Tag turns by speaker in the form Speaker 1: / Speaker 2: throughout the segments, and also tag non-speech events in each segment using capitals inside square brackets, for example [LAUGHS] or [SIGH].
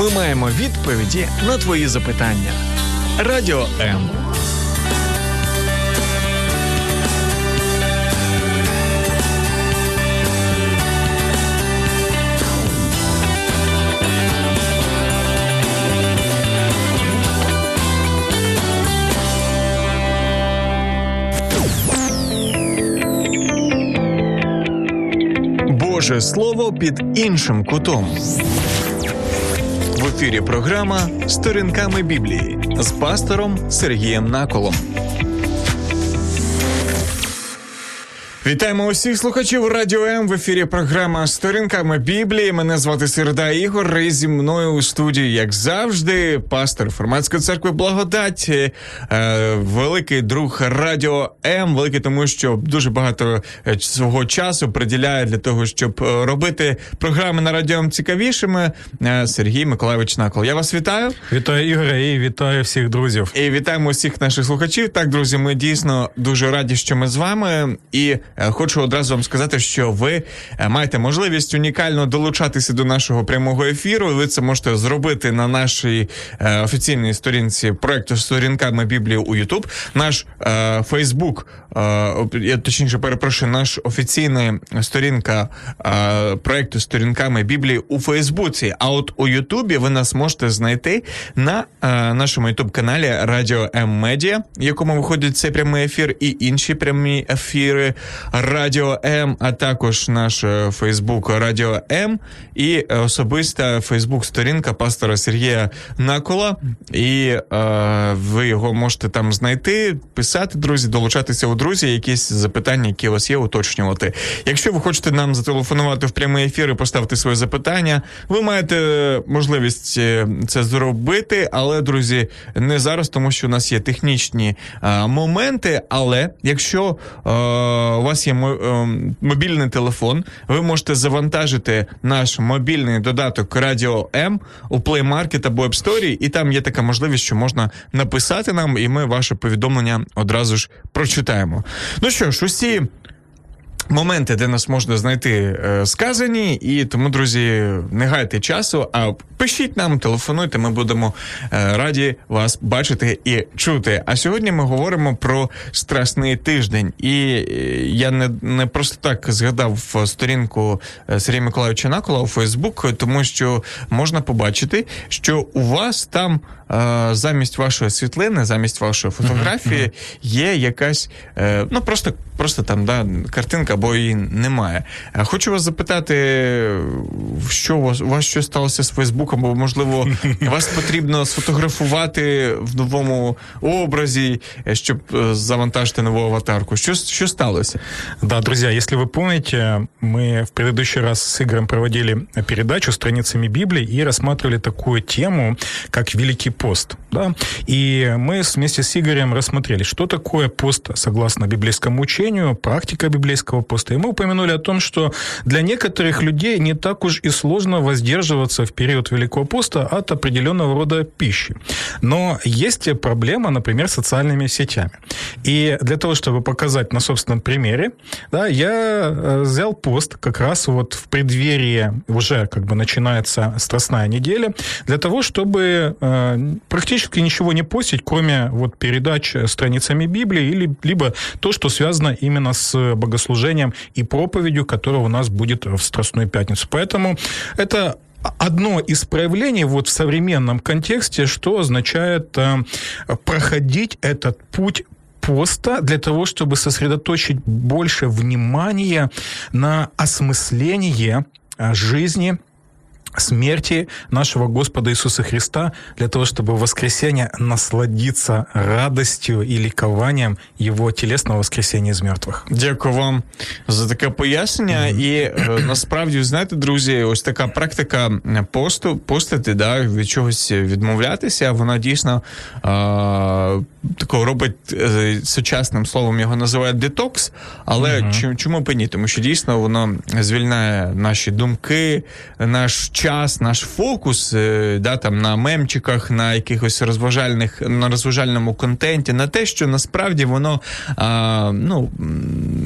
Speaker 1: Ми маємо відповіді на твої запитання. Радіо М. Боже Слово під іншим кутом. В ефірі програма Сторінками Біблії з пастором Сергієм Наколом. Вітаємо усіх слухачів Радіо М в ефірі. Програма Сторінками Біблії. Мене звати Середа Ігор. І зі мною у студії, як завжди, пастор Форматської церкви Благодать, е, великий друг Радіо М, великий, тому що дуже багато е, свого часу приділяє для того, щоб е, робити програми на радіо М цікавішими. Е, Сергій Миколаївич Накол. Я вас вітаю.
Speaker 2: Вітаю Ігоря і вітаю всіх друзів.
Speaker 1: І вітаємо усіх наших слухачів. Так, друзі, ми дійсно дуже раді, що ми з вами. І хочу одразу вам сказати, що ви е, маєте можливість унікально долучатися до нашого прямого ефіру. Ви це можете зробити на нашій е, офіційній сторінці проекту сторінками Біблії у Ютуб. Наш е, Фейсбук, е, я точніше перепрошую, наш офіційна сторінка е, проекту сторінками Біблії у Фейсбуці. А от у Ютубі ви нас можете знайти на е, нашому Ютуб каналі Радіо М Медіа, якому виходить цей прямий ефір, і інші прямі ефіри Радіо М, а також наш е, Фейсбук Радіо М і особиста Фейсбук-сторінка пастора Сергія Накола. І е, ви його можете там знайти, писати, друзі, долучатися у друзі, якісь запитання, які у вас є, уточнювати. Якщо ви хочете нам зателефонувати в прямий ефір і поставити своє запитання, ви маєте можливість е, це зробити, але, друзі, не зараз, тому що у нас є технічні е, моменти. Але якщо е, вас є мобільний телефон, ви можете завантажити наш мобільний додаток Радіо М у Play Market або App Store, і там є така можливість, що можна написати нам, і ми ваше повідомлення одразу ж прочитаємо. Ну що ж, усі. Моменти, де нас можна знайти, е, сказані, і тому, друзі, не гайте часу, а пишіть нам, телефонуйте, ми будемо е, раді вас бачити і чути. А сьогодні ми говоримо про страсний тиждень. І е, я не не просто так згадав сторінку Сергія Миколаївича Накола у Фейсбук, тому що можна побачити, що у вас там замість вашої світлини, замість вашої фотографії є якась, е, ну просто просто там да, картинка, або її немає. Хочу вас запитати, що у вас у вас що сталося з Фейсбуком, бо можливо [LAUGHS] вас потрібно сфотографувати в новому образі, щоб завантажити нову аватарку. Що що сталося?
Speaker 2: Да, друзья, если вы помните, мы в предыдущий раз с Игорем проводили передачу страницами Библии и рассматривали такую тему, как Великий Пост. Да? И мы вместе с Игорем рассмотрели, что такое пост согласно библейскому учению, практика библейского поста. И мы упомянули о том, что для некоторых людей не так уж и сложно воздерживаться в период Великого поста от определенного рода пищи. Но есть проблема, например, с социальными сетями. И для того, чтобы показать на собственном примере, да, я э, взял пост как раз вот в преддверии уже как бы начинается страстная неделя, для того, чтобы э, практически ничего не постить, кроме вот передач страницами Библии или либо то, что связано именно с богослужением и проповедью, которая у нас будет в Страстную Пятницу. Поэтому это одно из проявлений вот в современном контексте, что означает э, проходить этот путь поста для того, чтобы сосредоточить больше внимания на осмысление жизни смерти нашего Господа Иисуса Христа для того, чтобы в воскресенье насладиться радостью и ликованием Его телесного воскресения из мертвых.
Speaker 1: Дякую вам за таке пояснення. І е, насправді, знаєте, друзі, ось така практика посту, постити, да, від чогось відмовлятися, вона дійсно е, такого робить е, сучасним словом його називають детокс. Але mm-hmm. чому б і ні? Тому що дійсно воно звільняє наші думки, наш час, наш фокус е, да, там, на мемчиках, на якихось розважальних, на розважальному контенті, на те, що насправді воно а, ну,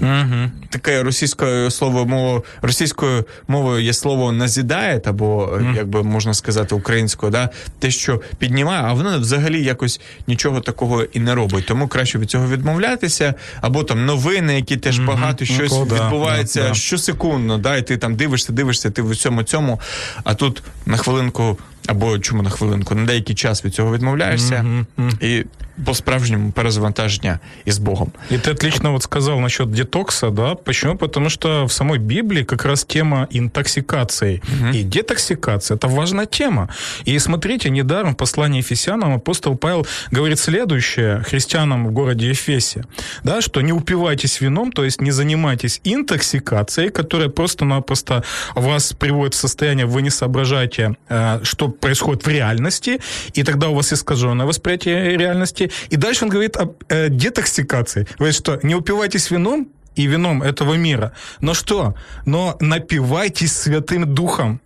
Speaker 1: угу. таке російською слово російською мовою є слово назідає, або угу. як би можна сказати, українською, да, те, що піднімає, а воно взагалі якось нічого такого і не робить. Тому краще від цього відмовлятися, або там новини, які теж угу. багато щось ну, відбувається да, да. щосекундно, да, і ти там дивишся, дивишся, ти в цьому цьому, а тут на хвилинку або чому на хвилинку, на деякий час від цього відмовляєшся, mm-hmm. Mm-hmm. і по-справжнему перезавантаження и с Богом.
Speaker 2: И ты отлично вот сказал насчет детокса, да? Почему? Потому что в самой Библии как раз тема интоксикации угу. и детоксикации – это важная тема. И смотрите, недаром в послании Ефесянам апостол Павел говорит следующее христианам в городе Ефесе, да, что не упивайтесь вином, то есть не занимайтесь интоксикацией, которая просто-напросто вас приводит в состояние, вы не соображаете, э, что происходит в реальности, и тогда у вас искаженное восприятие реальности, детоксикации. И дальше он говорит о э, детоксикации. Говорит, что не упивайтесь вином и вином этого мира. Но что? Но напивайтесь Святым Духом.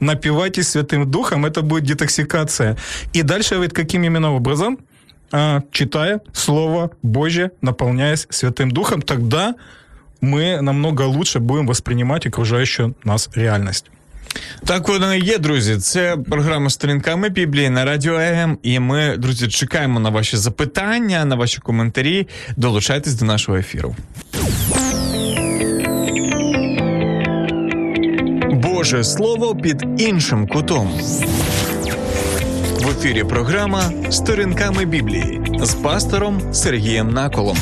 Speaker 2: Напивайтесь Святым Духом, это будет детоксикация. И дальше говорит, каким именно образом? А, читая Слово Божье, наполняясь Святым Духом, тогда мы намного лучше будем воспринимать окружающую нас реальность.
Speaker 1: Так воно і є, друзі. Це програма сторінками Біблії на радіо ЕГМ. І ми, друзі, чекаємо на ваші запитання, на ваші коментарі. Долучайтесь до нашого ефіру. Боже слово під іншим кутом. В ефірі програма Сторінками Біблії з пастором Сергієм Наколом.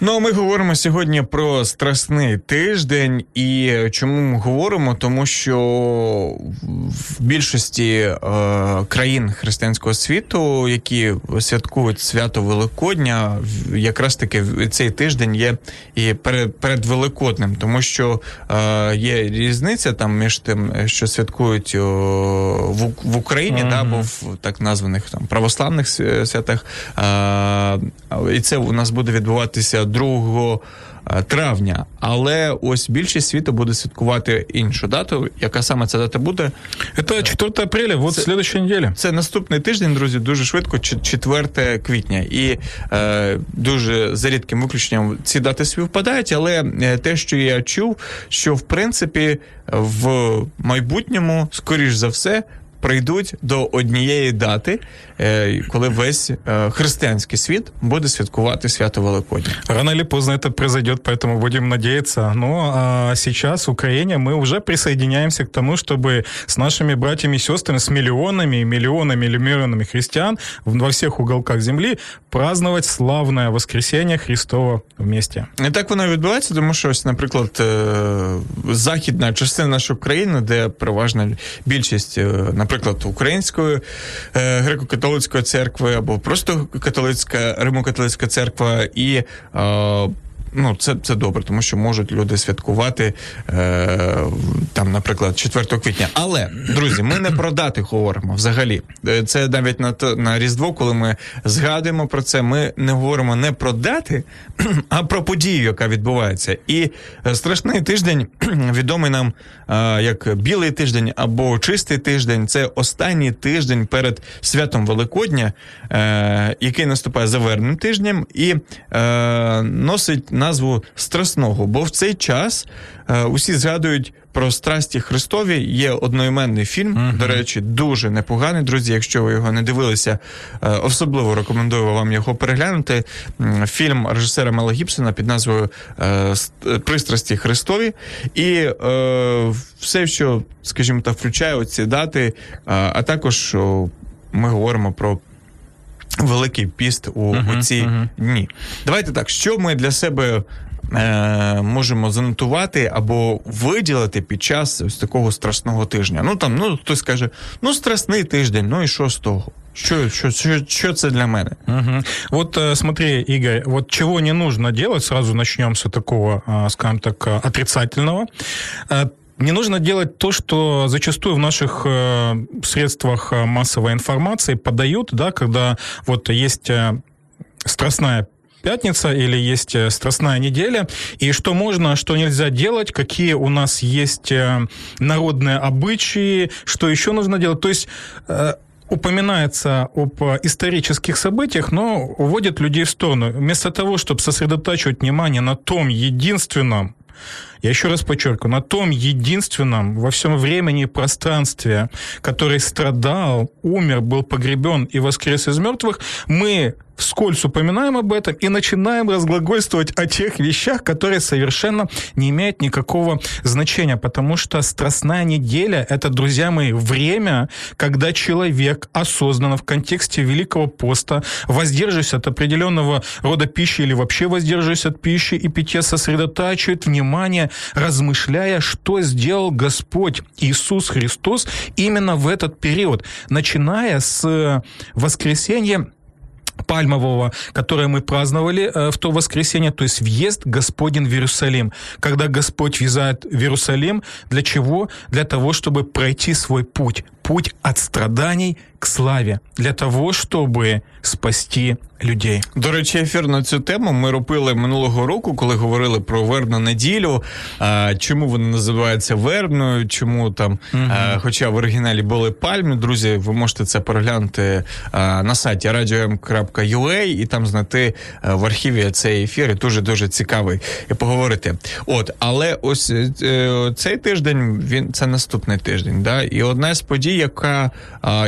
Speaker 1: Ну а ми говоримо сьогодні про страсний тиждень, і чому ми говоримо? Тому що в більшості е, країн християнського світу, які святкують свято Великодня, якраз таки цей тиждень є і перед перед Великодним, тому що е, є різниця там між тим, що святкують о, в в Україні, mm-hmm. да, або в так названих там православних святах, е, і це у нас буде відбуватися. 2 е, травня. Але ось більшість світу буде святкувати іншу дату. Яка саме ця дата буде?
Speaker 2: Це 4 апреля, вот следующей неділі.
Speaker 1: Це наступний тиждень, друзі, дуже швидко, 4 квітня. І е, дуже за рідким виключенням ці дати співпадають, але е, те, що я чув, що в принципі в майбутньому, скоріш за все, прийдуть до однієї дати, е, коли весь е, християнський світ буде святкувати свято Великодня.
Speaker 2: Рано или поздно это произойдет, поэтому будем надеяться. Ну, а сейчас в Украине мы уже присоединяемся к тому, чтобы с нашими братьями и сестрами, с миллионами, миллионами или миллионами христиан во всех уголках земли праздновать славное воскресенье Христова вместе.
Speaker 1: І так воно відбувається, тому що ось, наприклад, е, західна частина нашої країни, де переважна більшість, наприклад, наприклад, української е, греко-католицької церкви або просто католицька римо-католицька церква і. Ну, це це добре, тому що можуть люди святкувати е, там, наприклад, 4 квітня. Але друзі, ми не про дати говоримо взагалі. Е, це навіть на на Різдво, коли ми згадуємо про це, ми не говоримо не про дати, [CLEARS THROAT] а про подію, яка відбувається. І е, страшний тиждень [CLEARS THROAT] відомий нам е, як білий тиждень або чистий тиждень. Це останній тиждень перед святом Великодня, е, який наступає заверним тижнем, і е, носить назву Страсного. Бо в цей час е, усі згадують про страсті Христові. Є одноіменний фільм. Uh-huh. До речі, дуже непоганий, друзі. Якщо ви його не дивилися, е, особливо рекомендую вам його переглянути. Фільм режисера Мела Гібсона під назвою е, Пристрасті Христові. І е, все, що, скажімо так, включає оці дати, а також ми говоримо про. Великий піст у, uh-huh, у ці uh-huh. дні. Давайте так, що ми для себе е, можемо занотувати або виділити під час ось такого страсного тижня. Ну там, ну хтось каже, ну страсний тиждень, ну і що з того? Что, что, что, что это для меня?
Speaker 2: Угу. Вот э, смотри, Игорь, вот чего не нужно делать, сразу начнем с такого, э, скажем так, э, отрицательного. Не нужно делать то, что зачастую в наших э, средствах массовой информации подают, да, когда вот есть э, страстная пятница или есть страстная неделя, и что можно, что нельзя делать, какие у нас есть народные обычаи, что еще нужно делать. То есть упоминается об исторических событиях, но уводит людей в сторону. Вместо того, чтобы сосредотачивать внимание на том единственном, я еще раз подчеркиваю, на том единственном во всем времени и пространстве, который страдал, умер, был погребен и воскрес из мертвых, мы вскользь упоминаем об этом и начинаем разглагольствовать о тех вещах, которые совершенно не имеют никакого значения, потому что страстная неделя – это, друзья мои, время, когда человек осознанно в контексте Великого поста, воздерживаясь от определенного рода пищи или вообще воздерживаясь от пищи и питья, сосредотачивает внимание, размышляя, что сделал Господь Иисус Христос именно в этот период, начиная с воскресенья Пальмового, которое мы праздновали э, в то воскресенье, то есть въезд Господень в Иерусалим. Когда Господь въезжает в Иерусалим, для чего? Для того, чтобы пройти свой путь. Путь от страданий к славі для того, щоб спасти людей.
Speaker 1: До речі, ефір на цю тему ми робили минулого року, коли говорили про вербну неділю. А, Чому вона називається вербною? Чому там, угу. а, хоча в оригіналі були пальми, друзі, ви можете це переглянути а, на сайті radio.m.ua і там знайти в архіві цей ефір. і Дуже дуже цікавий і поговорити. От, але ось е, цей тиждень він це наступний тиждень. Да? І одна з подій, яка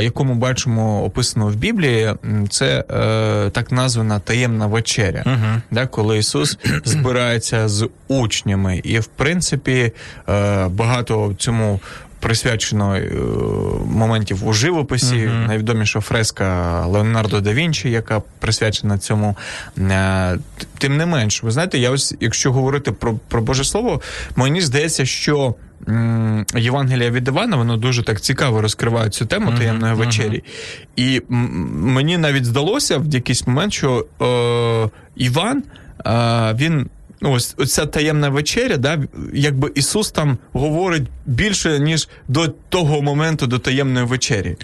Speaker 1: якому бачимо описано в Біблії, це е, так названа таємна вечеря, uh-huh. да, коли Ісус збирається з учнями, і в принципі е, багато цьому. Присвячено е, моментів у живописі, uh-huh. найвідоміша фреска Леонардо да Вінчі, яка присвячена цьому. Тим не менш, ви знаєте, я ось, якщо говорити про про Боже Слово, мені здається, що Євангелія від Івана, воно дуже так цікаво розкриває цю тему таємної вечері. І мені навіть здалося в якийсь момент, що е, Іван е, він. Ну, ось ця таємна вечеря, да, якби Ісус там говорить більше, ніж до того моменту, до таємної вечері.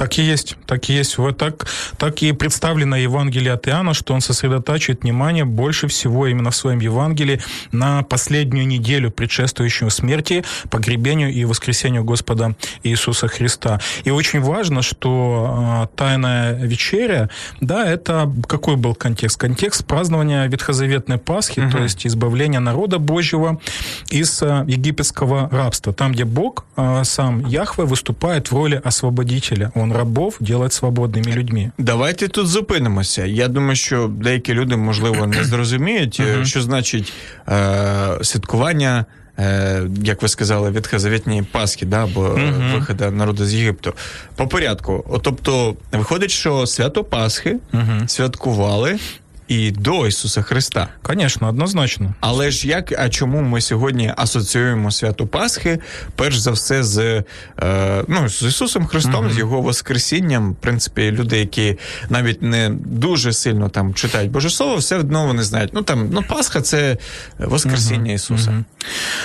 Speaker 2: Так и есть, так и есть. Вот так, так и представлено Евангелие от Иоанна, что он сосредотачивает внимание больше всего именно в своем Евангелии на последнюю неделю, предшествующую смерти, погребению и воскресению Господа Иисуса Христа. И очень важно, что э, Тайная вечеря, да, это какой был контекст? Контекст празднования Ветхозаветной Пасхи, угу. то есть избавления народа Божьего из э, египетского рабства. Там, где Бог, э, сам Яхве, выступает в роли освободителя. Он рабов делать свободними людьми.
Speaker 1: Давайте тут зупинимося. Я думаю, що деякі люди, можливо, не зрозуміють, що значить е, святкування. Е, як ви сказали, ветхозавітні Пасхи, да, або uh-huh. виходу народу з Єгипту. По порядку. Тобто, виходить, що свято Пасхи uh-huh. святкували і до Ісуса Христа.
Speaker 2: Звісно, однозначно.
Speaker 1: Але ж як, а чому ми сьогодні асоціюємо свято Пасхи, перш за все, з е, ну, з Ісусом Христом, mm-hmm. з Його Воскресінням? В принципі, люди, які навіть не дуже сильно там читають Боже Слово, все одно вони знають. Ну там ну Пасха це Воскресіння mm-hmm. Ісуса. Mm-hmm.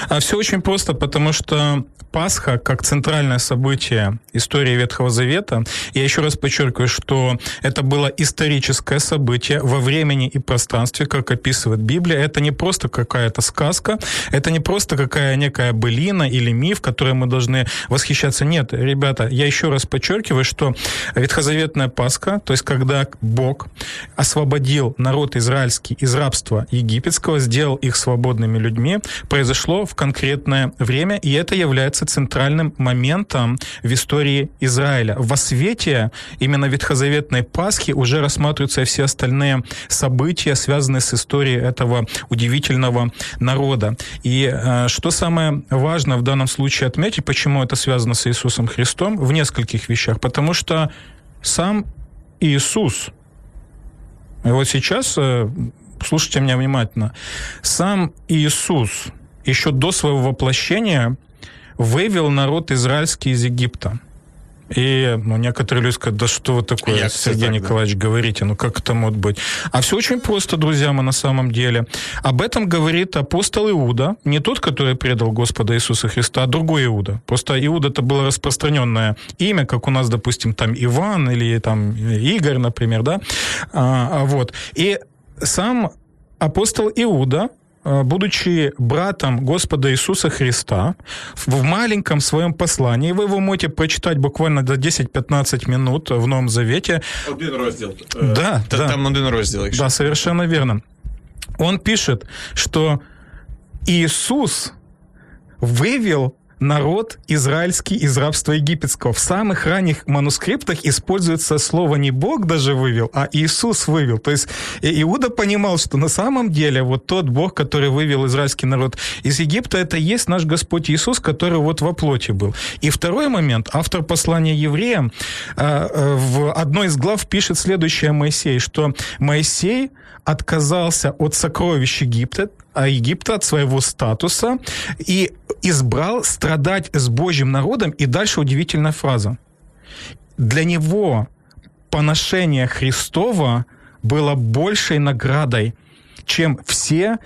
Speaker 2: А все очень просто, потому что Пасха, как центральное событие истории Ветхого Завета, я еще раз подчеркиваю, что это было историческое событие во времени времени и пространстве, как описывает Библия. Это не просто какая-то сказка, это не просто какая некая былина или миф, которой мы должны восхищаться. Нет, ребята, я еще раз подчеркиваю, что ветхозаветная Пасха, то есть когда Бог освободил народ израильский из рабства египетского, сделал их свободными людьми, произошло в конкретное время, и это является центральным моментом в истории Израиля. В освете именно ветхозаветной Пасхи уже рассматриваются все остальные события события, связанные с историей этого удивительного народа. И э, что самое важное в данном случае отметить, почему это связано с Иисусом Христом, в нескольких вещах. Потому что сам Иисус, и вот сейчас, э, слушайте меня внимательно, сам Иисус еще до своего воплощения вывел народ израильский из Египта. И ну, некоторые люди скажут, да что вы такое, Я Сергей так, Николаевич, да. говорите, ну как это может быть? А все очень просто, друзья мы, на самом деле. Об этом говорит апостол Иуда, не тот, который предал Господа Иисуса Христа, а другой Иуда. Просто Иуда это было распространенное имя, как у нас, допустим, там Иван или там Игорь, например, да? А, а вот. И сам апостол Иуда, будучи братом Господа Иисуса Христа, в маленьком своем послании, вы его можете прочитать буквально до 10-15 минут в Новом Завете.
Speaker 1: Один розділ.
Speaker 2: Да,
Speaker 1: Та,
Speaker 2: да.
Speaker 1: Там один. Якщо.
Speaker 2: Да, совершенно верно. Он пишет, что Иисус вывел народ израильский из рабства египетского. В самых ранних манускриптах используется слово не Бог даже вывел, а Иисус вывел. То есть Иуда понимал, что на самом деле вот тот Бог, который вывел израильский народ из Египта, это есть наш Господь Иисус, который вот во плоти был. И второй момент, автор послания евреям э, э, в одной из глав пишет следующее о Моисее, что Моисей отказался от сокровищ Египта, Египта от своего статуса и избрал страдать с Божьим народом. И дальше удивительная фраза. Для него поношение Христова было большей наградой, чем все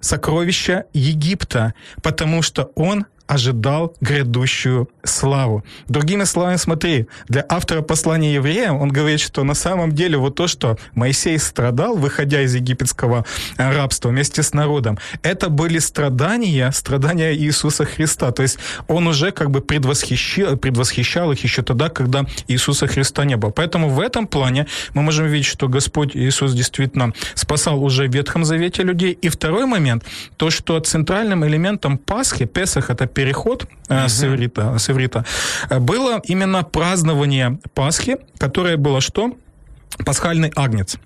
Speaker 2: сокровища Египта, потому что он ожидал грядущую славу. Другими словами, смотри, для автора послания евреям он говорит, что на самом деле вот то, что Моисей страдал, выходя из египетского э, рабства вместе с народом, это были страдания, страдания Иисуса Христа. То есть он уже как бы предвосхищал, предвосхищал их еще тогда, когда Иисуса Христа не было. Поэтому в этом плане мы можем видеть, что Господь Иисус действительно спасал уже в Ветхом Завете людей. И второй момент, то, что центральным элементом Пасхи, Песах, это переход э, с, иврита, с иврита, э, было именно празднование Пасхи, которое было что? Пасхальный агнец.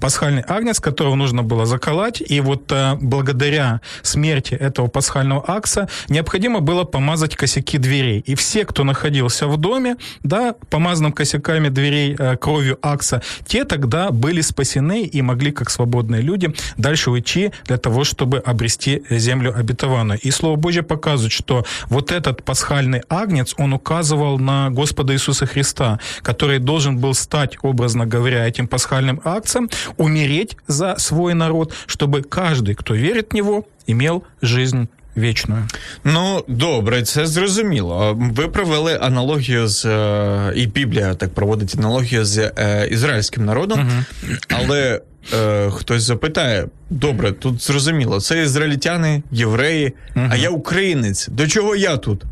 Speaker 2: Пасхальный агнец, которого нужно было заколоть, и вот э, благодаря смерти этого пасхального акса необходимо было помазать косяки дверей. И все, кто находился в доме, да, помазанным косяками дверей э, кровью акса, те тогда были спасены и могли, как свободные люди, дальше уйти для того, чтобы обрести землю обетованную. И Слово Божье показывает, что вот этот пасхальный агнец, он указывал на Господа Иисуса Христа, который должен был стать, образно говоря, этим пасхальным акциям, умереть за свой народ, чтобы каждый, кто верит в него, имел жизнь вічною.
Speaker 1: Ну, добре, це зрозуміло. Ви провели аналогію з е, і Біблія так проводить аналогію з е, ізраїльським народом, угу. але е, хтось запитає: добре, тут зрозуміло, це ізраїльтяни, євреї, угу. а я українець. До чого я тут?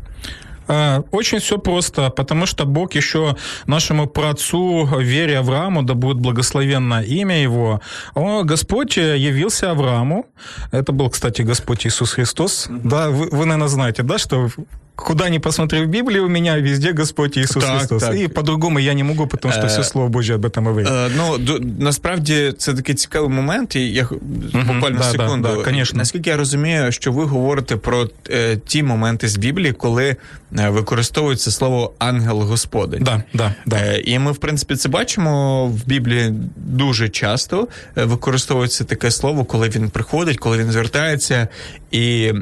Speaker 2: Очень все просто, потому что Бог еще нашему праотцу Вере Аврааму, да будет благословенно имя его, он, Господь явился Аврааму. Это был, кстати, Господь Иисус Христос. Да, вы, вы наверное, знаете, да, что куда ни посмотри в Библии у меня, везде Господь Иисус так, Христос. Так. І по-другому я не можу, тому що все Слово Боже об этом говорить.
Speaker 1: Е, ну, до, насправді це такий цікавий момент, і я буквально
Speaker 2: да,
Speaker 1: секунду.
Speaker 2: Да.
Speaker 1: Наскільки я розумію, що ви говорите про е, ті моменти з Біблії, коли е, використовується слово ангел Господень.
Speaker 2: Да, да, да.
Speaker 1: Е, і ми, в принципі, це бачимо в Біблії дуже часто використовується таке слово, коли він приходить, коли він звертається, і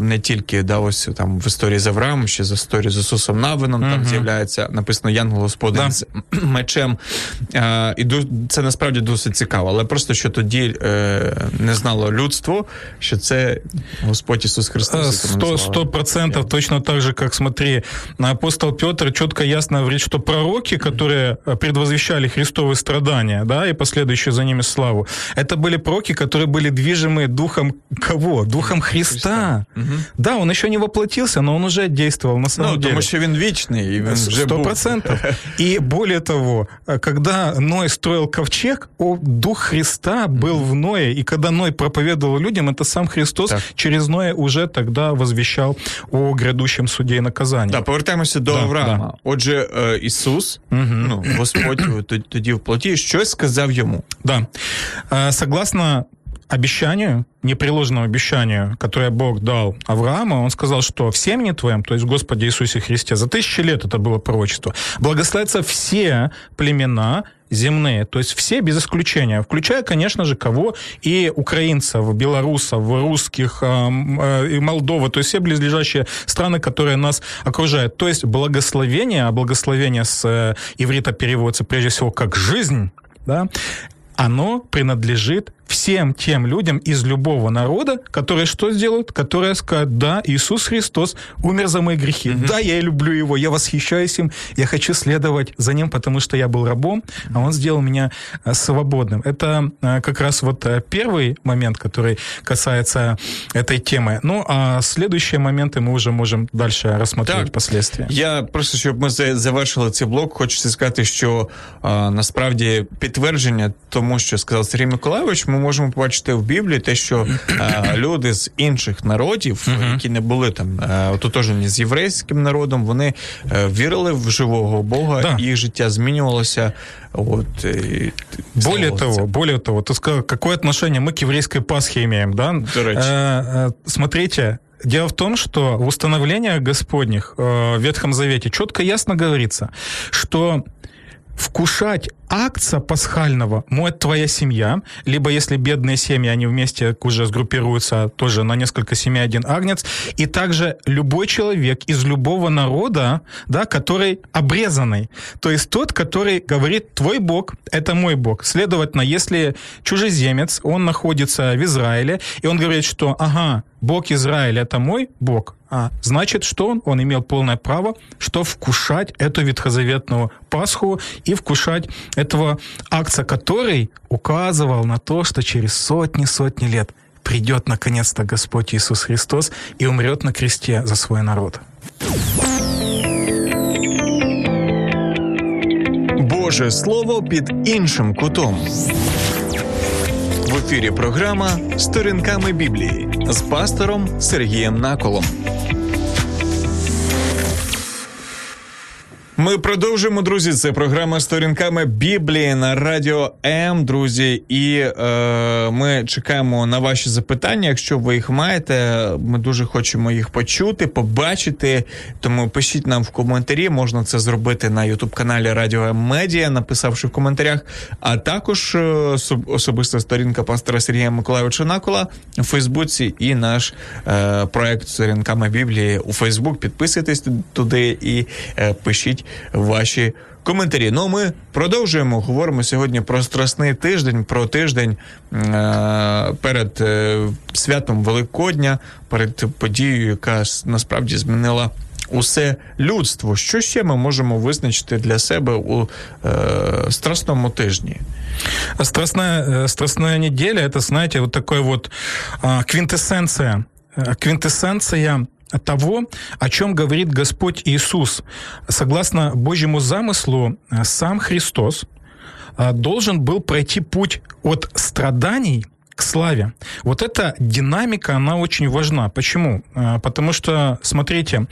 Speaker 1: не тільки да, ось там в історії з Авраамом, ще з історії з Ісусом Навином, uh-huh. там з'являється написано Янгол Господин да. з мечем. А, і це насправді досить цікаво. Але просто що тоді е, не знало людство, що це Господь Ісус Христос.
Speaker 2: Сто процентов точно так же, как смотри, апостол Петр четко ясно говорит, что пророки, которые предвозвещали Христовые страдания, да, и последующую за ними славу, это были пророки, которые были движимы духом кого? Духом Христа. Христа. Угу. Да, он еще не воплотился, но он уже действовал на самом
Speaker 1: ну,
Speaker 2: деле.
Speaker 1: Потому что он вечный.
Speaker 2: Сто процентов. И более того, когда Ной строил ковчег, о, Дух Христа был в Ное, и когда Ной проповедовал людям, это сам Христос так. через Ноя уже тогда возвещал о грядущем суде и наказании.
Speaker 1: Да, повертаємося до да, Авраама. Да. Отже, Ісус, угу. ну, Господь тоді в плоті, щось сказав йому.
Speaker 2: Да. Согласно обещанию, непреложному обещанию, которое Бог дал Аврааму, он сказал, что в семени твоем, то есть в Господе Иисусе Христе, за тысячи лет это было пророчество, благословятся все племена земные, то есть все без исключения, включая, конечно же, кого? И украинцев, белорусов, русских, э, и Молдова, то есть все близлежащие страны, которые нас окружают. То есть благословение, а благословение с э, иврита переводится прежде всего как жизнь, да, оно принадлежит всем тем людям из любого народа, которые что сделают? Которые скажут, да, Иисус Христос умер за мои грехи. Mm-hmm. Да, я люблю его, я восхищаюсь им, я хочу следовать за ним, потому что я был рабом, а он сделал меня э, свободным. Это э, как раз вот э, первый момент, который касается этой темы. Ну, а следующие моменты мы уже можем дальше рассмотреть так, последствия.
Speaker 1: Я просто, щоб ми завершили цей блок, хочеться сказати, що насправді підтвердження тому, що сказав Сергій Миколайович, ми можемо побачити в Біблії те, що а, люди з інших народів, які не були там ототожені з єврейським народом, вони вірили в живого Бога, да. їх життя змінювалося. Вот,
Speaker 2: и, более того, более того, ты сказал, какое отношение мы к еврейской Пасхе имеем, да? Э, смотрите, Дело в том, что в установлениях Господних э, в Ветхом Завете четко ясно говорится, что вкушать акца пасхального может твоя семья, либо если бедные семьи, они вместе уже сгруппируются тоже на несколько семей один агнец, и также любой человек из любого народа, да, который обрезанный, то есть тот, который говорит, твой Бог – это мой Бог. Следовательно, если чужеземец, он находится в Израиле, и он говорит, что, ага, Бог Израиля – это мой Бог, а значит, что он? Он имел полное право, что вкушать эту ветхозаветную Пасху и вкушать этого акция, который указывал на то, что через сотни-сотни лет придет наконец-то Господь Иисус Христос и умрет на кресте за свой народ.
Speaker 1: Боже Слово під іншим кутом. В ефірі програма Сторінками Біблії з пастором Сергієм Наколом. Ми продовжуємо, друзі. Це програма сторінками Біблії на радіо М, друзі. І е, ми чекаємо на ваші запитання. Якщо ви їх маєте, ми дуже хочемо їх почути, побачити. Тому пишіть нам в коментарі. Можна це зробити на ютуб-каналі Радіо М Медіа, написавши в коментарях. А також е, особиста сторінка пастора Сергія Миколаївича Накола у Фейсбуці і наш е, проект сторінками Біблії у Фейсбук. Підписуйтесь туди і е, пишіть ваші коментарі. Ну, ми продовжуємо. Говоримо сьогодні про страсний тиждень, про тиждень е- перед е- святом Великодня, перед подією, яка насправді змінила. Усе людство. Що ще ми можемо визначити для себе у е, страсному тижні?
Speaker 2: Страстная, страстная неделя это, знаете, вот такой вот а, квинтэссенция. Квинтэссенция того, о чем говорит Господь Иисус. Согласно Божьему замыслу, сам Христос а, должен был пройти путь от страданий к славе. Вот эта динамика, она очень важна. Почему? А, потому что, смотрите,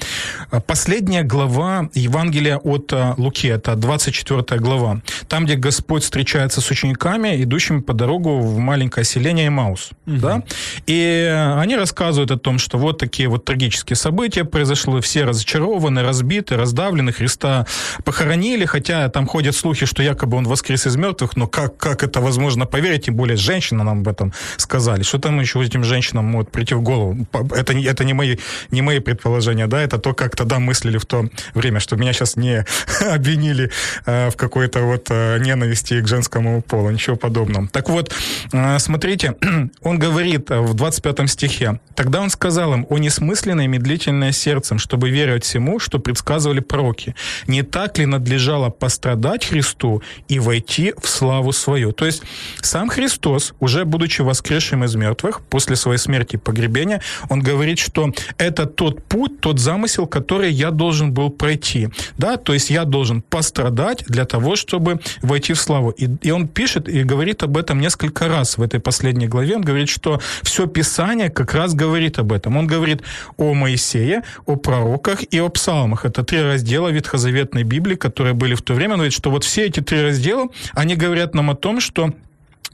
Speaker 2: последняя глава Евангелия от а, Луки, это 24 глава, там, где Господь встречается с учениками, идущими по дорогу в маленькое селение Маус. Угу. Да? И они рассказывают о том, что вот такие вот трагические события произошло, все разочарованы, разбиты, раздавлены, Христа похоронили, хотя там ходят слухи, что якобы он воскрес из мертвых, но как, как это возможно поверить, тем более женщина нам об этом сказали. Что там еще этим женщинам может прийти в голову? Это, это не, мои, не мои предположения, да, это то, как тогда мыслили в то время, что меня сейчас не [LAUGHS] обвинили э, в какой-то вот э, ненависти к женскому полу, ничего подобного. Так вот, э, смотрите, [CLEARS THROAT] он говорит в 25 стихе, «Тогда он сказал им, о несмысленное медлительное сердцем, чтобы верить всему, что предсказывали пророки. Не так ли надлежало пострадать Христу и войти в славу свою?» То есть сам Христос, уже будучи воскресшим из мертвых после своей смерти и погребения, он говорит, что это тот путь, тот замысел, который я должен был пройти. Да, то есть я должен пострадать для того, чтобы войти в славу. И, и он пишет и говорит об этом несколько раз в этой последней главе. Он говорит, что все Писание как раз говорит об этом. Он говорит о Моисее, о пророках и о псалмах. Это три раздела Ветхозаветной Библии, которые были в то время. Он говорит, что вот все эти три раздела, они говорят нам о том, что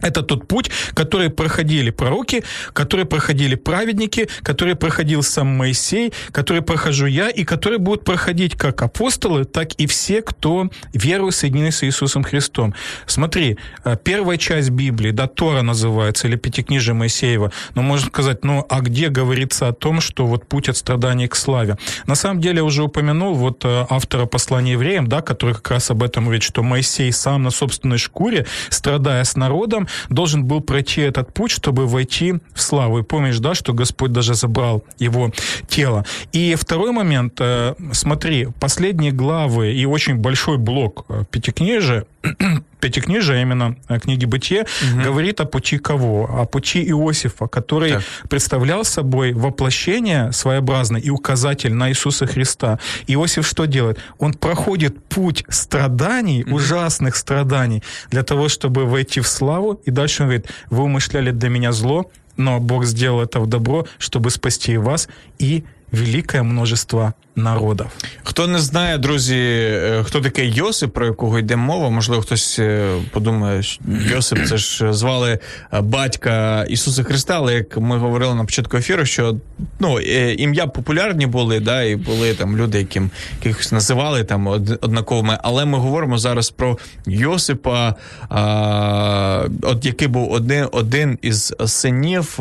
Speaker 2: это тот путь, который проходили пророки, который проходили праведники, который проходил сам Моисей, который прохожу я, и который будут проходить как апостолы, так и все, кто верует, соединены с Иисусом Христом. Смотри, э, первая часть Библии, да, Тора называется, или Пятикнижие Моисеева, но можно сказать, ну, а где говорится о том, что вот путь от страданий к славе? На самом деле, я уже упомянул вот э, автора послания евреям, да, который как раз об этом говорит, что Моисей сам на собственной шкуре, страдая с народом, Иисусом, должен был пройти этот путь, чтобы войти в славу. И помнишь, да, что Господь даже забрал его тело. И второй момент, э, смотри, последние главы и очень большой блок э, Пятикнижия [CLEARS THROAT] Пятикнижие, именно э, книги «Бытие», угу. говорит о пути кого? О пути Иосифа, который так. представлял собой воплощение своеобразное и указатель на Иисуса Христа. Иосиф что делает? Он проходит путь страданий, угу. ужасных страданий, для того, чтобы войти в славу, и дальше он говорит, вы умышляли для меня зло, но Бог сделал это в добро, чтобы спасти вас и великое множество народів.
Speaker 1: Хто не знає, друзі, е, хто такий Йосип, про якого йде мова, можливо, хтось е, подумає, що Йосип це ж звали е, батька Ісуса Христа, але як ми говорили на початку ефіру, що ну, ім'я популярні були, да, і були там люди, яким якихось називали там однаковими. Але ми говоримо зараз про Йосипа, а, от який був один, один із синів,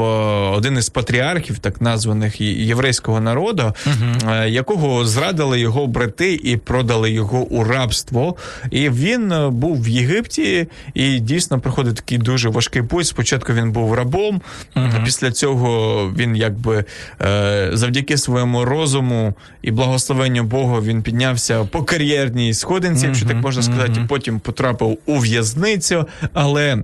Speaker 1: один із патріархів, так названих єврейського народу, угу. якого зрадили його брати і продали його у рабство. І він е, був в Єгипті, і дійсно проходить такий дуже важкий путь. Спочатку він був рабом, а після цього він якби е, завдяки своєму розуму і благословенню Бога він піднявся по кар'єрній сходинці, uh якщо так можна сказати, і потім потрапив у в'язницю. Але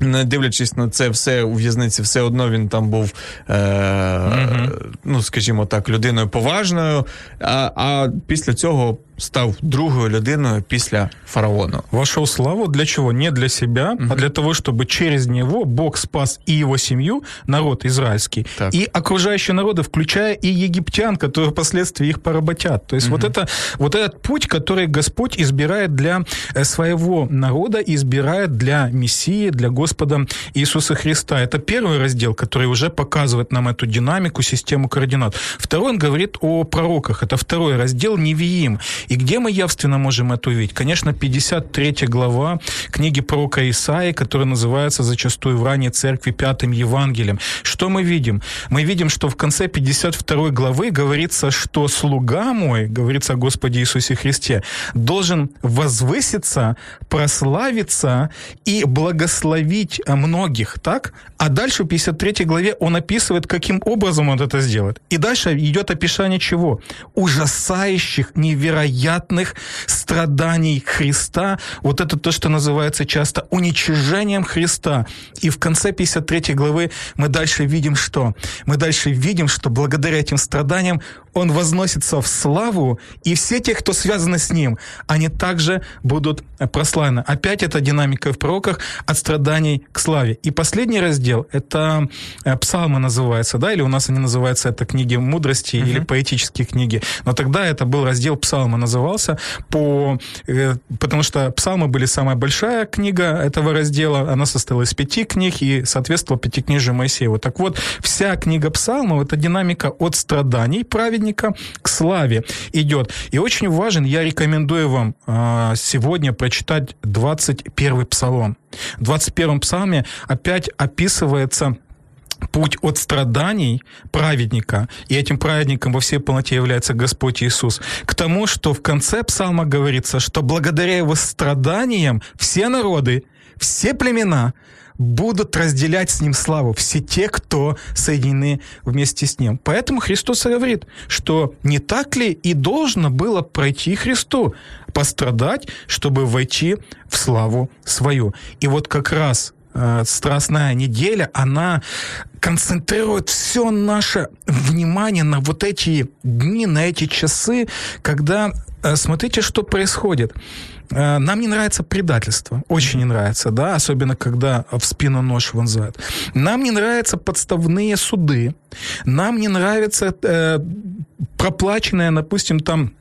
Speaker 1: не дивлячись на це все у в'язниці, все одно він там був, е, mm ну скажімо так, людиною поважною. А, а після цього став другою людиною після фараона.
Speaker 2: Вошел славу для чего? Не для себя, угу. а для того, чтобы через него Бог спас и его семью, народ израильский, так. и окружающие народы, включая и египтян, которые впоследствии их поработят. То есть угу. вот, это, вот этот путь, который Господь избирает для э, своего народа, избирает для Мессии, для Господа Иисуса Христа. Это первый раздел, который уже показывает нам эту динамику, систему координат. Второй он говорит о пророках. Это второй раздел Невиим. И где мы явственно можем это увидеть? Конечно, 53 глава книги пророка Исаи, которая называется зачастую в ранней церкви пятым Евангелием. Что мы видим? Мы видим, что в конце 52 главы говорится, что слуга мой, говорится о Господе Иисусе Христе, должен возвыситься, прославиться и благословить многих, так? А дальше в 53 главе он описывает, каким образом он это сделает. И дальше идет описание чего? Ужасающих, невероятных невероятных страданий Христа. Вот это то, что называется часто уничижением Христа. И в конце 53 главы мы дальше видим что? Мы дальше видим, что благодаря этим страданиям он возносится в славу, и все те, кто связаны с ним, они также будут прославлены. Опять эта динамика в пророках от страданий к славе. И последний раздел, это э, псалмы называется, да, или у нас они называются, это книги мудрости uh-huh. или поэтические книги. Но тогда это был раздел псалма назывался, по, э, потому что псалмы были самая большая книга этого раздела, она состояла из пяти книг и соответствовала пятикнижию Моисеева. Так вот, вся книга псалмов — это динамика от страданий праведника к славе идет. И очень важен, я рекомендую вам а, сегодня прочитать 21 псалом. В 21 псалме опять описывается путь от страданий праведника, и этим праведником во всей полноте является Господь Иисус, к тому, что в конце псалма говорится, что благодаря его страданиям все народы, все племена будут разделять с ним славу все те, кто соединены вместе с ним. Поэтому Христос говорит, что не так ли и должно было пройти Христу, пострадать, чтобы войти в славу свою. И вот как раз э, Страстная неделя, она концентрирует все наше внимание на вот эти дни, на эти часы, когда, э, смотрите, что происходит. Э, нам не нравится предательство, очень не нравится, да, особенно когда в спину нож вонзают. Нам не нравятся подставные суды, нам не нравится э, проплаченная, допустим, там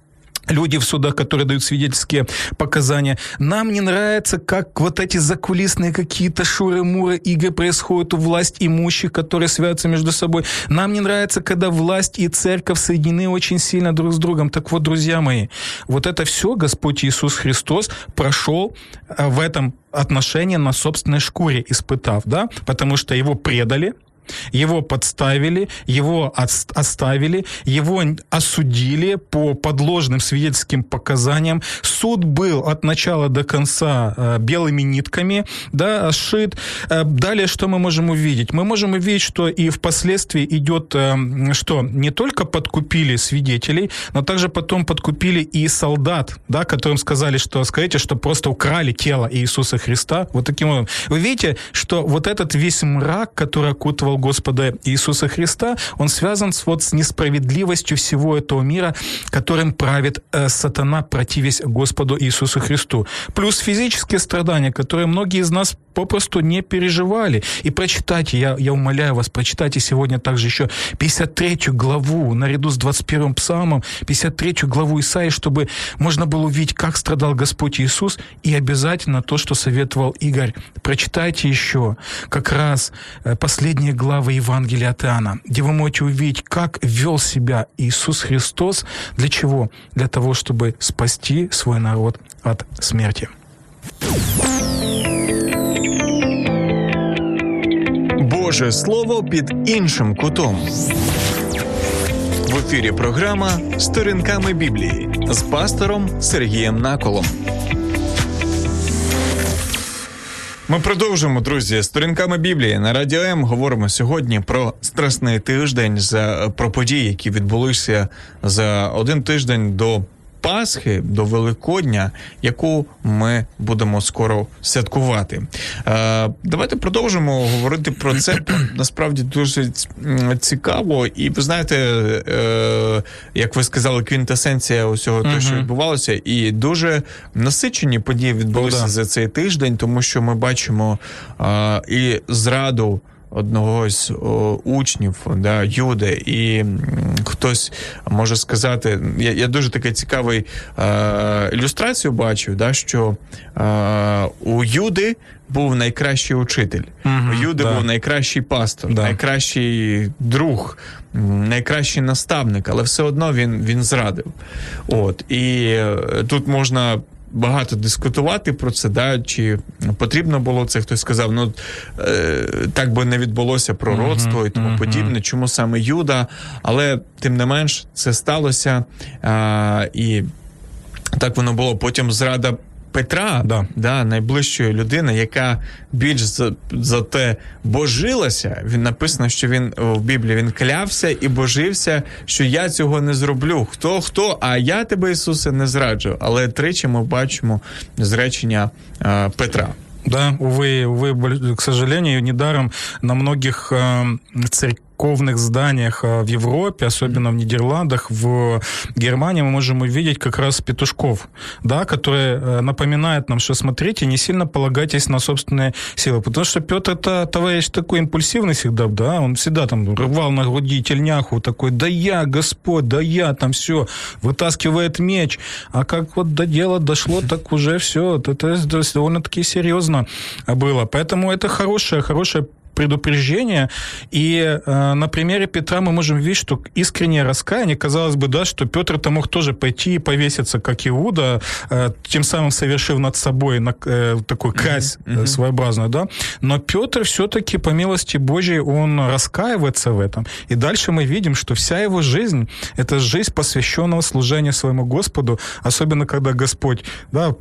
Speaker 2: люди в судах, которые дают свидетельские показания. Нам не нравится, как вот эти закулисные какие-то шуры-муры игры происходят у власть имущих, которые связываются между собой. Нам не нравится, когда власть и церковь соединены очень сильно друг с другом. Так вот, друзья мои, вот это все Господь Иисус Христос прошел э, в этом отношении на собственной шкуре, испытав, да, потому что его предали, Его подставили, его оставили, его осудили по подложным свидетельским показаниям. Суд был от начала до конца э, белыми нитками, да, шит. Э, далее что мы можем увидеть? Мы можем увидеть, что и впоследствии идет, э, что не только подкупили свидетелей, но также потом подкупили и солдат, да, которым сказали, что скажите, что просто украли тело Иисуса Христа. Вот таким образом. Вы видите, что вот этот весь мрак, который окутывал Господа Иисуса Христа, он связан с, вот с несправедливостью всего этого мира, которым правит э, сатана, противясь Господу Иисусу Христу. Плюс физические страдания, которые многие из нас попросту не переживали. И прочитайте, я, я умоляю вас, прочитайте сегодня также еще 53 главу, наряду с 21 псалмом, 53 главу Исаии, чтобы можно было увидеть, как страдал Господь Иисус, и обязательно то, что советовал Игорь. Прочитайте еще как раз э, последние главы Евангелия от Иоанна, где вы можете увидеть, как вел себя Иисус Христос. Для чего? Для того, чтобы спасти свой народ от смерти.
Speaker 1: Боже Слово під іншим кутом. В ефірі програма Сторінками Біблії з пастором Сергієм Наколом. Ми продовжуємо, друзі, сторінками Біблії на Радіо М говоримо сьогодні про страсний тиждень за про події, які відбулися за один тиждень до Пасхи до Великодня, яку ми будемо скоро святкувати. Е, Давайте продовжимо говорити про це. Насправді дуже цікаво, і ви знаєте, е, як ви сказали, квінтесенція усього того, що відбувалося, і дуже насичені події відбулися oh, за цей тиждень, тому що ми бачимо е, і зраду одного з о, учнів, да, Юди, і хтось може сказати, я я дуже такий цікавий е, ілюстрацію бачив, да, що е, у Юди був найкращий учитель, mm у Юди да. був найкращий пастор, да. найкращий друг, найкращий наставник, але все одно він він зрадив. От І е, тут можна багато дискутувати про це, да, чи потрібно було це, хтось сказав, ну е, так би не відбулося пророцтво uh-huh, і тому uh-huh. подібне, чому саме Юда, але тим не менш це сталося. А, І так воно було. Потім зрада Петра, да. да, найближчої людини, яка більш за, за те божилася. Він написано, що він в Біблії він клявся і божився, що я цього не зроблю. Хто хто? А я тебе, Ісусе, не зраджу. Але тричі ми бачимо зречення е, Петра.
Speaker 2: Да, увы, увы, к сожалению, недаром на многих э, церквях церковных зданиях а, в Европе, особенно в Нидерландах, в Германии мы можем увидеть как раз петушков, да, которые э, напоминают нам, что смотрите, не сильно полагайтесь на собственные силы, потому что Петр это товарищ такой импульсивный всегда, да, он всегда там рвал на груди тельняху, такой, да я, Господь, да я, там все, вытаскивает меч, а как вот до дела дошло, [LAUGHS] так уже все, это, это довольно-таки серьезно было, поэтому это хорошая, хорошая предупреждение. И э, на примере Петра мы можем видеть, что искреннее раскаяние, казалось бы, да, что Петр-то мог тоже пойти и повеситься, как Иуда, э, тем самым совершив над собой на, э, такой казнь mm-hmm. Mm-hmm. своеобразную, да. Но Петр все-таки, по милости Божьей, он раскаивается в этом. И дальше мы видим, что вся его жизнь – это жизнь посвященного служения своему Господу, особенно когда Господь, да,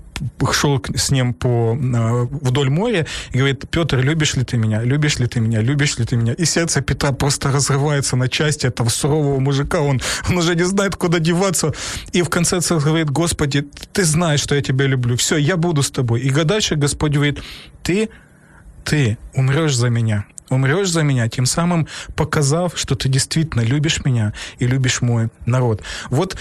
Speaker 2: шел с ним по, вдоль моря и говорит, Петр, любишь ли ты меня? Любишь ли ты меня? Любишь ли ты меня? И сердце Петра просто разрывается на части этого сурового мужика. Он, он уже не знает, куда деваться. И в конце говорит, Господи, ты знаешь, что я тебя люблю. Все, я буду с тобой. И дальше Господь говорит, ты, ты умрешь за меня умрешь за меня, тем самым показав, что ты действительно любишь меня и любишь мой народ. Вот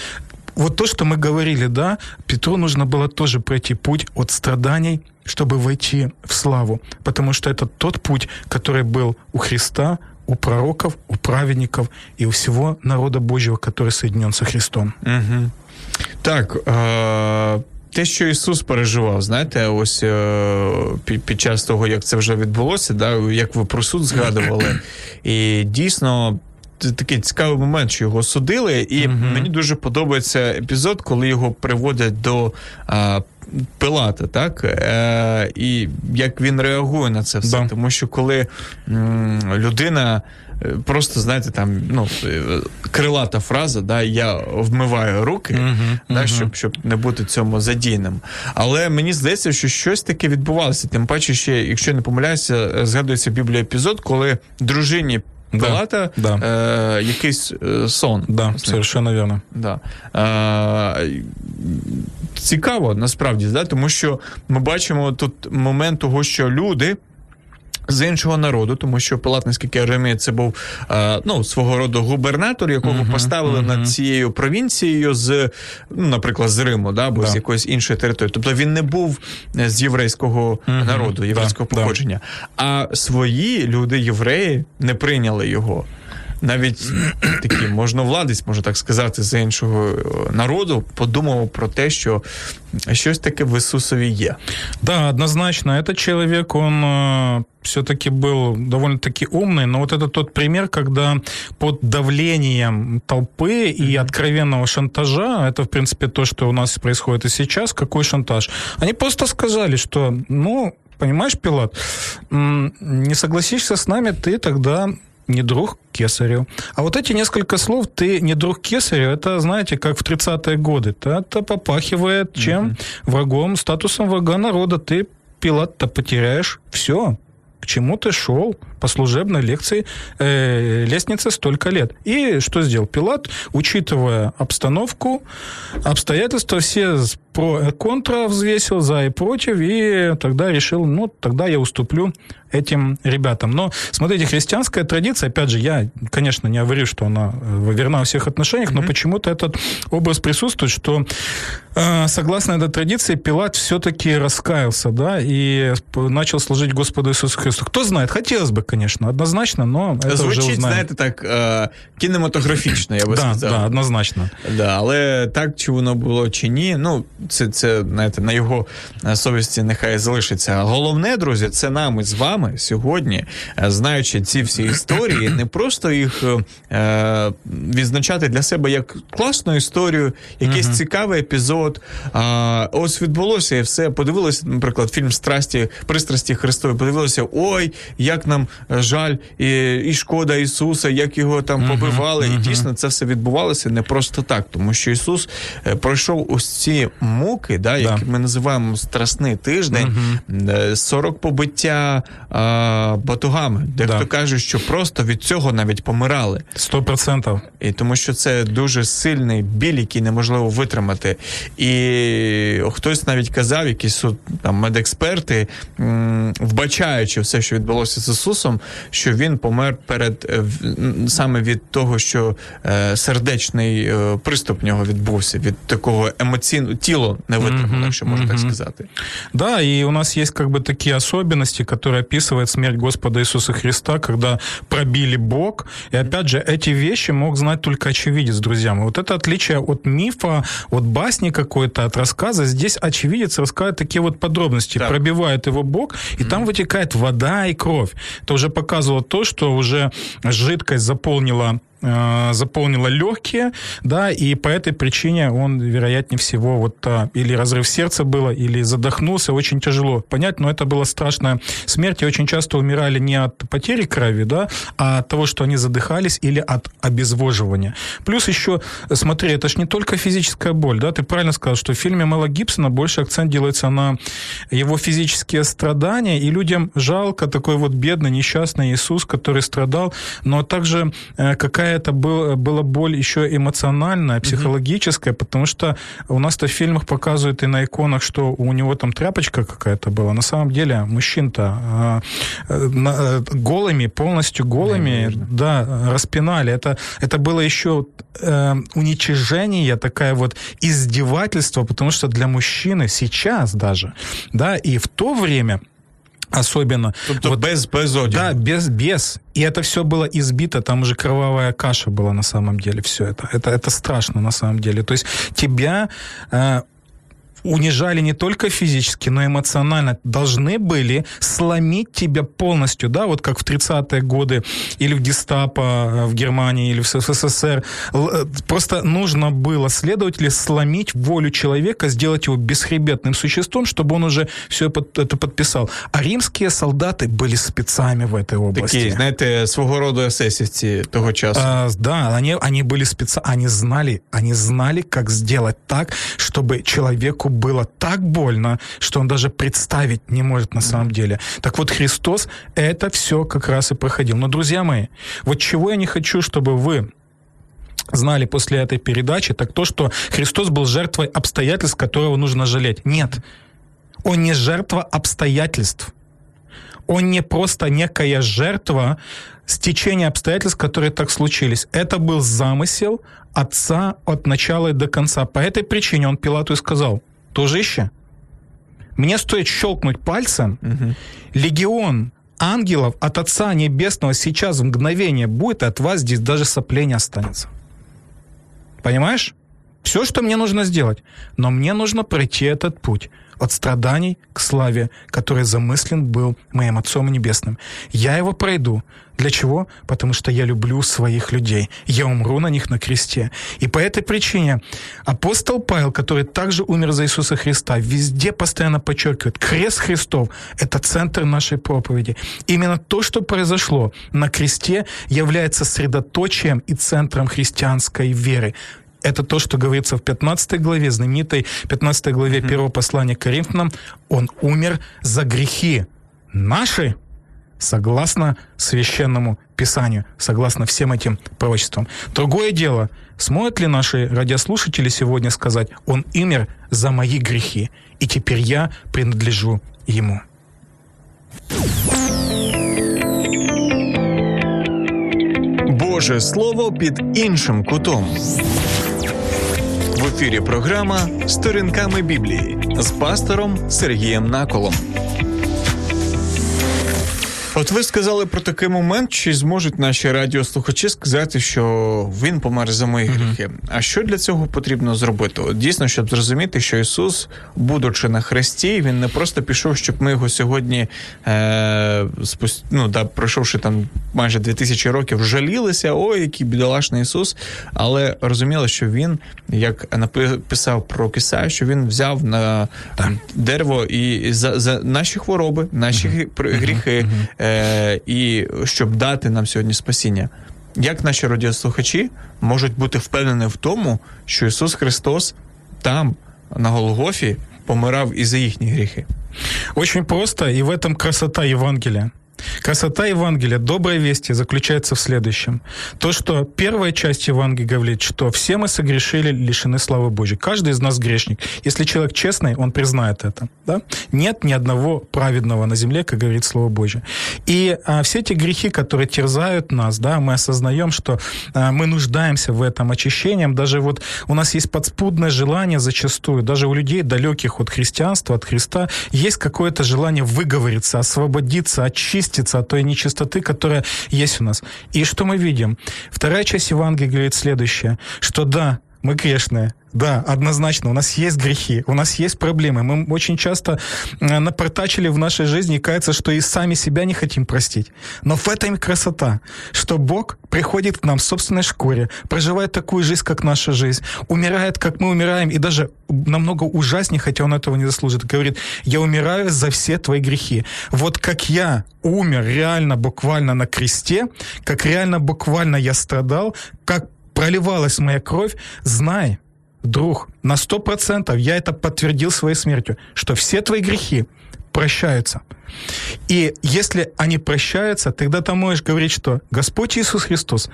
Speaker 2: вот то, что мы говорили, да, Петру нужно было тоже пройти путь от страданий, чтобы войти в славу, потому что это тот путь, который был у Христа, у пророков, у праведников и у всего народа Божьего, который соединен со Христом.
Speaker 1: Угу. Так, е- те, що Ісус переживав, знаєте, ось е- під час того, як це вже відбулося, да, як ви про суд згадували, і дійсно такий цікавий момент, що його судили, і mm-hmm. мені дуже подобається епізод, коли його приводять до а, Пилата, так? Е, І як він реагує на це все. Да. Тому що коли м, людина. Е, просто, знаєте, там ну, е, крилата фраза, да, я вмиваю руки, uh-huh, да, uh-huh. щоб щоб не бути цьому задійним. Але мені здається, що щось таке відбувалося. Тим паче, ще, якщо не помиляюся, згадується Біблія епізод, коли дружині Палата да, да. Е, якийсь е, сон.
Speaker 2: Да, совершенно верно.
Speaker 1: Да. Е, цікаво насправді, да, тому що ми бачимо тут момент того, що люди з іншого народу, тому що Пилат, наскільки я розумію, це був е, ну, свого роду губернатор, якого uh-huh, поставили uh-huh. над цією провінцією з, ну, наприклад, з Риму, да, або да. з якоїсь іншої території. Тобто він не був з єврейського uh-huh. народу, єврейського да, походження. А свої люди, євреї, не прийняли його навіть такий можновладець, можна так сказати, з іншого народу подумав про те, що щось таке в Ісусові є.
Speaker 2: Да, однозначно. Этот человек, он э, все-таки был довольно-таки умный, но вот это тот пример, когда под давлением толпы и откровенного шантажа, это, в принципе, то, что у нас происходит и сейчас, какой шантаж? Они просто сказали, что, ну, понимаешь, Пилат, не согласишься с нами, ты тогда не друг Кесарю. А вот эти несколько слов «ты не друг Кесарю» это, знаете, как в 30-е годы. Это попахивает чем? Mm-hmm. Врагом, статусом врага народа. Ты, Пилат-то, потеряешь все. К чему ты шел по служебной лекции, э, лестнице столько лет. И что сделал Пилат? Учитывая обстановку, обстоятельства, все про и контра взвесил, за и против, и тогда решил, ну, тогда я уступлю этим ребятам. Но, смотрите, христианская традиция, опять же, я, конечно, не говорю, что она э, верна во всех отношениях, mm-hmm. но почему-то этот образ присутствует, что э, согласно этой традиции Пилат все-таки раскаялся, да, и начал служить Господу Иисусу Христу. Кто знает, хотелось бы, конечно, однозначно, но это
Speaker 1: Звучить,
Speaker 2: вже узнаємо.
Speaker 1: знаєте, так е, кінематографічно, я би
Speaker 2: да,
Speaker 1: сказав.
Speaker 2: Да, однозначно.
Speaker 1: Да, але так, чи воно було, чи ні, ну, це, це знаєте, на його совісті нехай залишиться. Головне, друзі, це нами з вами сьогодні, е, знаючи ці всі історії, не просто їх е, відзначати для себе як класну історію, якийсь uh-huh. цікавий епізод. А, Ось відбулося і все. Подивилося, наприклад, фільм Страсті, пристрасті Христові, подивилося, ой, як нам жаль і і шкода Ісуса, як його там побивали. Uh-huh. І дійсно це все відбувалося не просто так, тому що Ісус е, пройшов ось ці муки, да, які да. ми називаємо страсний тиждень, uh-huh. 40 побиття а, батугами. Дехто да. каже, що просто від цього навіть помирали.
Speaker 2: Сто процентів.
Speaker 1: І тому що це дуже сильний біль, який неможливо витримати. І хтось навіть казав, якісь там медексперти, вбачаючи все, що відбулося з Ісусом, що він помер перед е, саме від того, що е, сердечний е, приступ в нього відбувся, від такого емоційного тіло не витримало, mm-hmm, якщо можна mm-hmm. так сказати.
Speaker 2: Да, і у нас є как бы такі особенности, які описывает смерть Господа Иисуса Христа, когда пробили бок. И опять же, эти вещи мог знать только очевидец, друзья мои. Вот это отличие от мифа, от басни какой-то, от рассказа. Здесь очевидец рассказывает такие вот подробности. Так. Пробивает его бок, и mm-hmm. там вытекает вода и кровь. Это уже показывало то, что уже жидкость заполнила Э, заполнила легкие, да, и по этой причине он, вероятнее всего, вот а, или разрыв сердца было, или задохнулся, очень тяжело понять, но это была страшная смерть, и очень часто умирали не от потери крови, да, а от того, что они задыхались или от обезвоживания. Плюс еще, смотри, это ж не только физическая боль, да, ты правильно сказал, что в фильме Мела Гибсона больше акцент делается на его физические страдания, и людям жалко такой вот бедный, несчастный Иисус, который страдал, но также э, какая это был, была боль еще эмоциональная, психологическая, mm-hmm. потому что у нас-то в фильмах показывают и на иконах, что у него там тряпочка какая-то была. На самом деле мужчин-то а, э, голыми, полностью голыми, mm-hmm. да, распинали. Это, это было еще э, уничижение, такая вот издевательство, потому что для мужчины сейчас даже, да, и в то время особенно.
Speaker 1: Тобто вот, без, без одягу.
Speaker 2: Да, без, без. И это все было избито, там уже кровавая каша была на самом деле, все это. Это, это страшно на самом деле. То есть тебя... Э, унижали не только физически, но и эмоционально, должны были сломить тебя полностью, да, вот как в 30-е годы или в гестапо э, в Германии, или в СССР. Э, просто нужно было, следователи, сломить волю человека, сделать его бесхребетным существом, чтобы он уже все это подписал. А римские солдаты были спецами в этой области.
Speaker 1: Такие, знаете, своего рода эсэсовцы того часа.
Speaker 2: А, да, они, они были спеца, они знали, они знали, как сделать так, чтобы человеку было так больно, что он даже представить не может на самом деле. Так вот, Христос это все как раз и проходил. Но, друзья мои, вот чего я не хочу, чтобы вы знали после этой передачи, так то, что Христос был жертвой обстоятельств, которого нужно жалеть. Нет, он не жертва обстоятельств. Он не просто некая жертва стечения обстоятельств, которые так случились. Это был замысел отца от начала и до конца. По этой причине он Пилату и сказал, дружище, мне стоит щелкнуть пальцем, угу. легион ангелов от Отца Небесного сейчас в мгновение будет, и от вас здесь даже соплей не останется. Понимаешь? Все, что мне нужно сделать. Но мне нужно пройти этот путь от страданий к славе, который замыслен был моим Отцом Небесным. Я его пройду. Для чего? Потому что я люблю своих людей. Я умру на них на кресте. И по этой причине апостол Павел, который также умер за Иисуса Христа, везде постоянно подчеркивает, крест Христов – это центр нашей проповеди. Именно то, что произошло на кресте, является средоточием и центром христианской веры это то, что говорится в 15 главе, знаменитой 15 главе mm-hmm. первого послания к Коринфянам. Он умер за грехи наши, согласно священному писанию, согласно всем этим пророчествам. Другое дело, смогут ли наши радиослушатели сегодня сказать, он умер за мои грехи, и теперь я принадлежу ему.
Speaker 1: Боже слово під іншим кутом. В ефірі програма Сторінками Біблії з пастором Сергієм Наколом. От ви сказали про такий момент, чи зможуть наші радіослухачі сказати, що він помер за мої гріхи. Mm-hmm. А що для цього потрібно зробити? От Дійсно, щоб зрозуміти, що Ісус, будучи на хресті, він не просто пішов, щоб ми його сьогодні, е, спуст... ну, да, пройшовши там майже 2000 років, жалілися, ой, який бідолашний Ісус, але розуміли, що він, як написав про Киса, що він взяв на там, дерево і за, за наші хвороби, наші mm-hmm. гріхи. Mm-hmm е, і щоб дати нам сьогодні спасіння. Як наші радіослухачі можуть бути впевнені в тому, що Ісус Христос там, на Голгофі, помирав і за їхні гріхи?
Speaker 2: Очень просто, и в этом красота Евангелия. Красота Евангелия, доброй вести заключается в следующем. То, что первая часть Евангелия говорит, что все мы согрешили, лишены славы Божьей. Каждый из нас грешник. Если человек честный, он признает это. Да? Нет ни одного праведного на земле, как говорит Слово Божье. И а, все эти грехи, которые терзают нас, да, мы осознаем, что а, мы нуждаемся в этом очищении. Даже вот у нас есть подспудное желание зачастую, даже у людей, далеких от христианства, от Христа, есть какое-то желание выговориться, освободиться, очиститься очиститься от той нечистоты, которая есть у нас. И что мы видим? Вторая часть Евангелия говорит следующее, что да, мы грешные, да, однозначно. У нас есть грехи, у нас есть проблемы. Мы очень часто э, напортачили в нашей жизни, и кажется, что и сами себя не хотим простить. Но в этом и красота, что Бог приходит к нам в собственной шкуре, проживает такую жизнь, как наша жизнь, умирает, как мы умираем, и даже намного ужаснее, хотя он этого не заслужит, говорит, я умираю за все твои грехи. Вот как я умер реально, буквально на кресте, как реально, буквально я страдал, как проливалась моя кровь, знай, друг, на сто процентов я это подтвердил своей смертью, что все твои грехи прощаются. И если они прощаются, тогда ты можешь говорить, что Господь Иисус Христос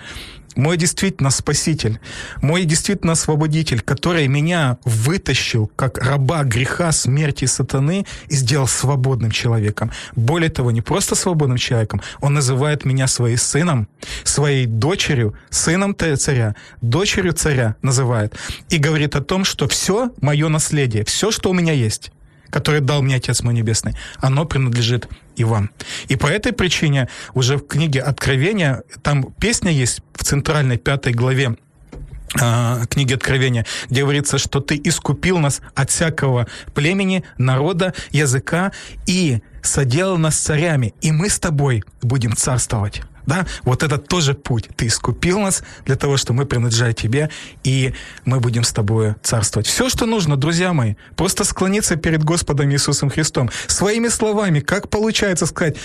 Speaker 2: мой действительно спаситель, мой действительно освободитель, который меня вытащил как раба греха, смерти сатаны и сделал свободным человеком. Более того, не просто свободным человеком, он называет меня своим сыном, своей дочерью, сыном царя, дочерью царя называет. И говорит о том, что все мое наследие, все, что у меня есть, которое дал мне Отец мой Небесный, оно принадлежит и вам. И по этой причине уже в книге Откровения, там песня есть в центральной пятой главе а, книги Откровения, где говорится, что ты искупил нас от всякого племени, народа, языка и соделал нас царями, и мы с тобой будем царствовать. Да? Вот это тоже путь. Ты искупил нас для того, что мы принадлежали тебе, и мы будем с тобой царствовать. Все, что нужно, друзья мои, просто склониться перед Господом Иисусом Христом. Своими словами, как получается сказать,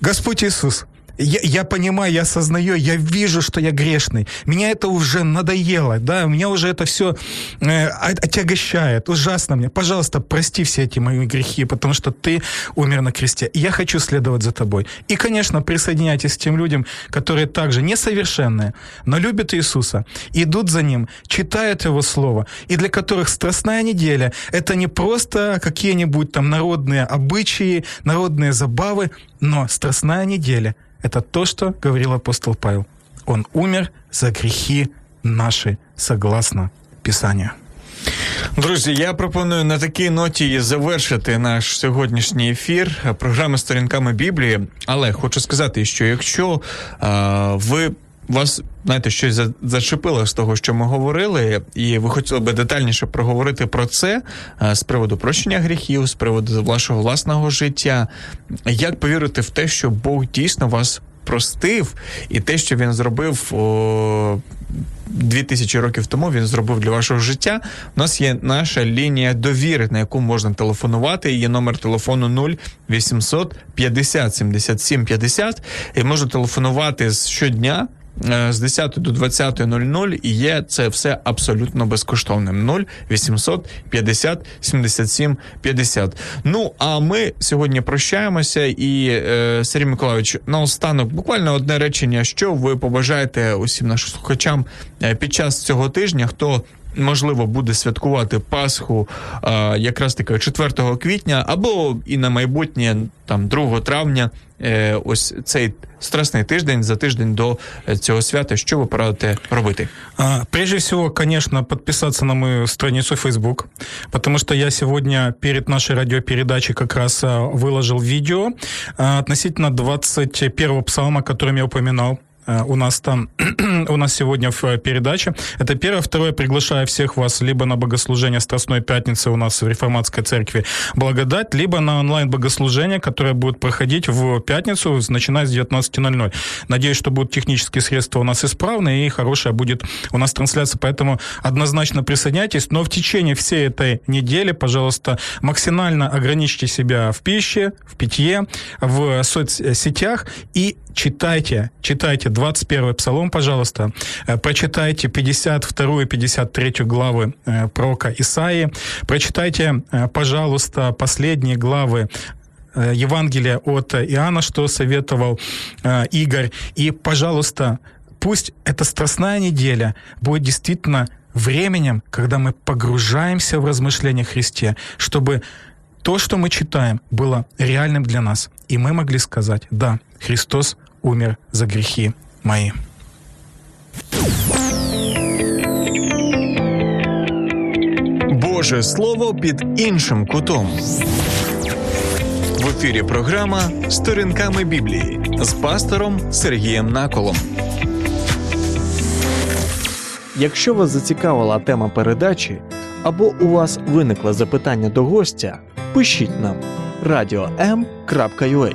Speaker 2: Господь Иисус, я, я понимаю, я осознаю, я вижу, что я грешный. Меня это уже надоело, да, меня уже это все э, отягощает, ужасно мне. Пожалуйста, прости все эти мои грехи, потому что ты умер на кресте. Я хочу следовать за тобой. И, конечно, присоединяйтесь к тем людям, которые также несовершенные, но любят Иисуса, идут за Ним, читают Его Слово, и для которых страстная неделя – это не просто какие-нибудь там народные обычаи, народные забавы, но страстная неделя – это то, что говорил апостол Павел. Он умер за грехи наші, согласно Писанию.
Speaker 1: Друзі, я пропоную на такій ноті завершити наш сьогоднішній ефір програми сторінками Біблії. Але хочу сказати, що якщо е, ви вас знаєте, щось зачепило з того, що ми говорили, і ви хотіли би детальніше проговорити про це з приводу прощення гріхів, з приводу вашого власного життя. Як повірити в те, що Бог дійсно вас простив, і те, що він зробив о, 2000 років тому, він зробив для вашого життя. У нас є наша лінія довіри, на яку можна телефонувати. Є номер телефону 0 800 50 77 50. І можна телефонувати щодня. Е, з 10 до 20.00 і є це все абсолютно безкоштовним. 0 800 50 77 50. Ну а ми сьогодні прощаємося. І е, Сергій Миколаївич, наостанок буквально одне речення, що ви побажаєте усім нашим слухачам е, під час цього тижня, хто можливо буде святкувати Пасху а, якраз таки 4 квітня, або і на майбутнє там 2 травня. Е, ось цей страстный тиждень за тиждень до цього свята. Що ви порадите робити?
Speaker 2: А, прежде всего, конечно, подписаться на мою страницу Facebook, потому что я сегодня перед нашей радиопередачей как раз выложил видео относительно 21 псалма, которым я упоминал. Э, у нас там, [CLEARS THROAT] у нас сегодня в э, передаче. Это первое. Второе, приглашаю всех вас либо на богослужение Страстной Пятницы у нас в Реформатской Церкви Благодать, либо на онлайн-богослужение, которое будет проходить в пятницу, начиная с 19.00. Надеюсь, что будут технические средства у нас исправны и хорошая будет у нас трансляция, поэтому однозначно присоединяйтесь, но в течение всей этой недели, пожалуйста, максимально ограничьте себя в пище, в питье, в соцсетях и читайте, читайте 21 псалом, пожалуйста, э, прочитайте 52 и 53 главы э, пророка Исаии, прочитайте, э, пожалуйста, последние главы Евангелия от Иоанна, что советовал Игорь. И, пожалуйста, пусть эта страстная неделя будет действительно временем, когда мы погружаемся в размышления Христе, чтобы то, что мы читаем, было реальным для нас. И мы могли сказать, да, Христос умер за грехи мои.
Speaker 1: Боже Слово під іншим кутом. В ефірі програма Сторінками Біблії з пастором Сергієм Наколом.
Speaker 3: Якщо вас зацікавила тема передачі або у вас виникло запитання до гостя, пишіть нам radio.m.ua